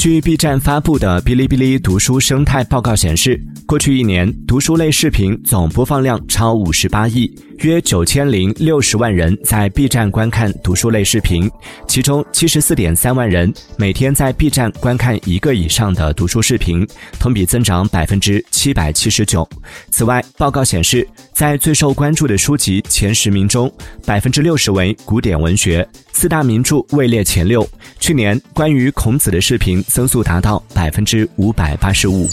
据 B 站发布的哔哩哔哩读书生态报告显示，过去一年读书类视频总播放量超五十八亿，约九千零六十万人在 B 站观看读书类视频，其中七十四点三万人每天在 B 站观看一个以上的读书视频，同比增长百分之七百七十九。此外，报告显示，在最受关注的书籍前十名中，百分之六十为古典文学，四大名著位列前六。去年关于孔子的视频。增速达到百分之五百八十五。